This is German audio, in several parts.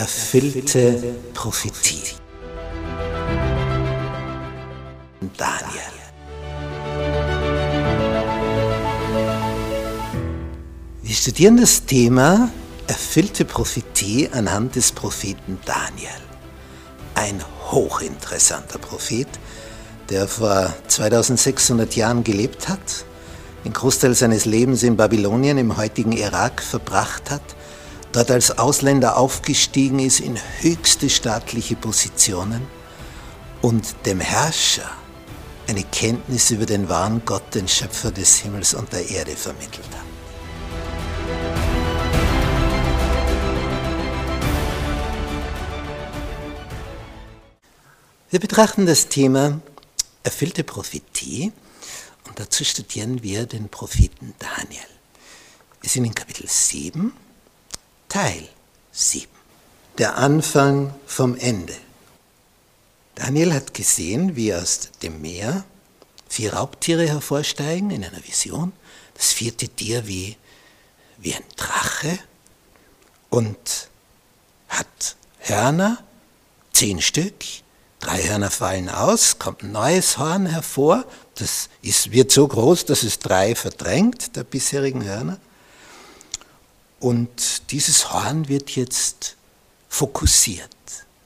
erfüllte Prophetie. Daniel. Wir studieren das Thema erfüllte Prophetie anhand des Propheten Daniel. Ein hochinteressanter Prophet, der vor 2600 Jahren gelebt hat, den Großteil seines Lebens in Babylonien im heutigen Irak verbracht hat, dort als Ausländer aufgestiegen ist in höchste staatliche Positionen und dem Herrscher eine Kenntnis über den wahren Gott, den Schöpfer des Himmels und der Erde vermittelt hat. Wir betrachten das Thema erfüllte Prophetie und dazu studieren wir den Propheten Daniel. Wir sind in Kapitel 7, Teil 7. Der Anfang vom Ende. Daniel hat gesehen, wie aus dem Meer vier Raubtiere hervorsteigen in einer Vision. Das vierte Tier wie, wie ein Drache und hat Hörner, zehn Stück, Drei Hörner fallen aus, kommt ein neues Horn hervor. Das ist, wird so groß, dass es drei verdrängt, der bisherigen Hörner. Und dieses Horn wird jetzt fokussiert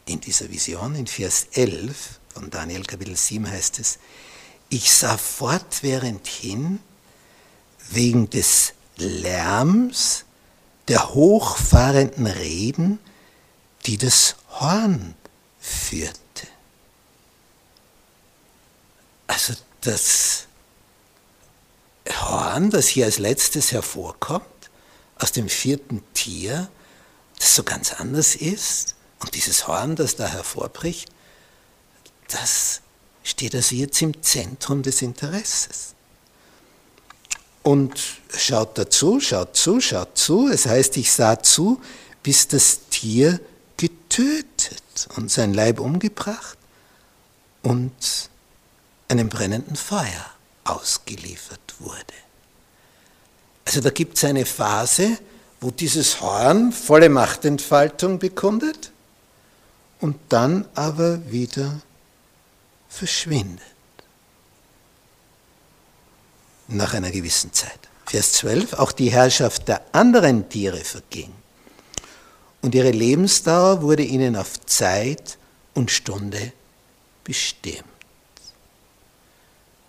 in dieser Vision. In Vers 11 von Daniel Kapitel 7 heißt es, ich sah fortwährend hin wegen des Lärms der hochfahrenden Reden, die das Horn führt. Also das Horn, das hier als letztes hervorkommt, aus dem vierten Tier, das so ganz anders ist, und dieses Horn, das da hervorbricht, das steht also jetzt im Zentrum des Interesses. Und schaut dazu, schaut zu, schaut zu. Es heißt, ich sah zu, bis das Tier getötet und sein Leib umgebracht und einem brennenden Feuer ausgeliefert wurde. Also da gibt es eine Phase, wo dieses Horn volle Machtentfaltung bekundet und dann aber wieder verschwindet. Nach einer gewissen Zeit. Vers 12, auch die Herrschaft der anderen Tiere verging und ihre Lebensdauer wurde ihnen auf Zeit und Stunde bestimmt.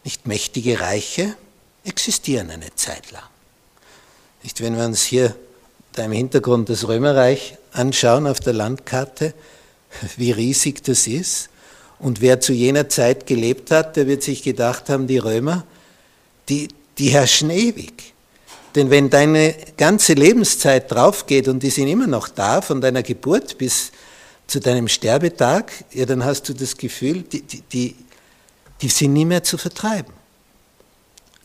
Nicht mächtige Reiche existieren eine Zeit lang. Nicht, wenn wir uns hier da im Hintergrund das Römerreich anschauen auf der Landkarte, wie riesig das ist. Und wer zu jener Zeit gelebt hat, der wird sich gedacht haben, die Römer, die, die herrschen ewig. Denn wenn deine ganze Lebenszeit draufgeht und die sind immer noch da, von deiner Geburt bis zu deinem Sterbetag, ja, dann hast du das Gefühl, die, die, die, die sind nie mehr zu vertreiben.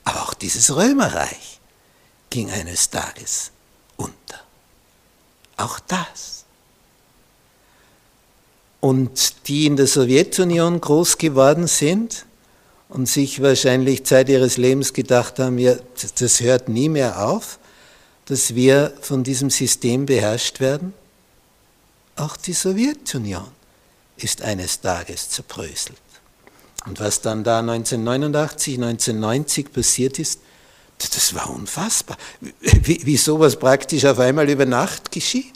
Aber auch dieses Römerreich ging eines Tages unter. Auch das. Und die in der Sowjetunion groß geworden sind und sich wahrscheinlich Zeit ihres Lebens gedacht haben, ja, das hört nie mehr auf, dass wir von diesem System beherrscht werden, auch die Sowjetunion ist eines Tages zerbröselt. Und was dann da 1989, 1990 passiert ist, das war unfassbar, wie, wie sowas praktisch auf einmal über Nacht geschieht.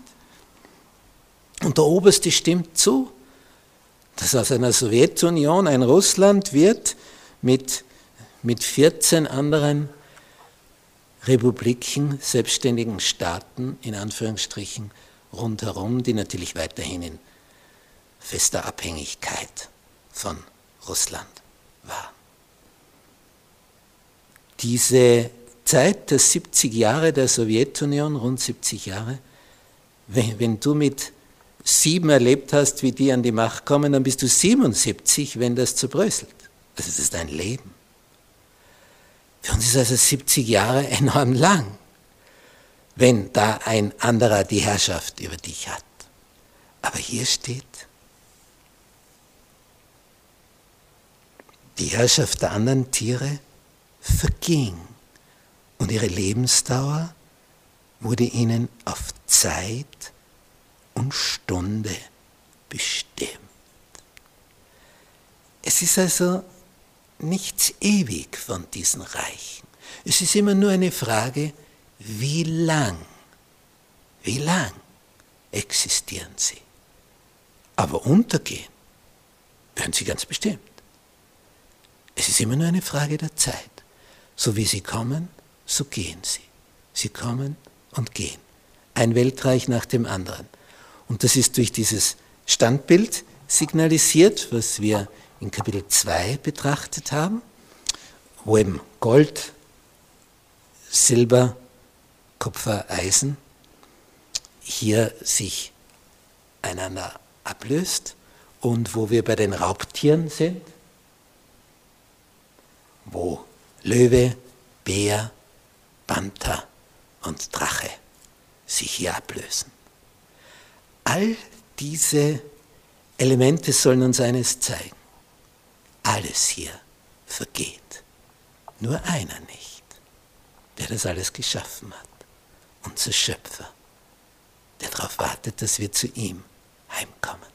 Und der Oberste stimmt zu, dass aus einer Sowjetunion ein Russland wird mit, mit 14 anderen Republiken, selbstständigen Staaten, in Anführungsstrichen, rundherum, die natürlich weiterhin in fester Abhängigkeit von Russland war. Diese Zeit der 70 Jahre der Sowjetunion, rund 70 Jahre, wenn, wenn du mit sieben erlebt hast, wie die an die Macht kommen, dann bist du 77, wenn das zerbröselt. Also das ist dein Leben. Für uns ist also 70 Jahre enorm lang, wenn da ein anderer die Herrschaft über dich hat. Aber hier steht, die Herrschaft der anderen Tiere verging und ihre Lebensdauer wurde ihnen auf Zeit und und Stunde bestimmt. Es ist also nichts ewig von diesen Reichen. Es ist immer nur eine Frage, wie lang, wie lang existieren sie. Aber untergehen werden sie ganz bestimmt. Es ist immer nur eine Frage der Zeit. So wie sie kommen, so gehen sie. Sie kommen und gehen. Ein Weltreich nach dem anderen. Und das ist durch dieses Standbild signalisiert, was wir in Kapitel 2 betrachtet haben, wo eben Gold, Silber, Kupfer, Eisen hier sich einander ablöst und wo wir bei den Raubtieren sind, wo Löwe, Bär, Panther und Drache sich hier ablösen. All diese Elemente sollen uns eines zeigen. Alles hier vergeht. Nur einer nicht, der das alles geschaffen hat. Unser Schöpfer, der darauf wartet, dass wir zu ihm heimkommen.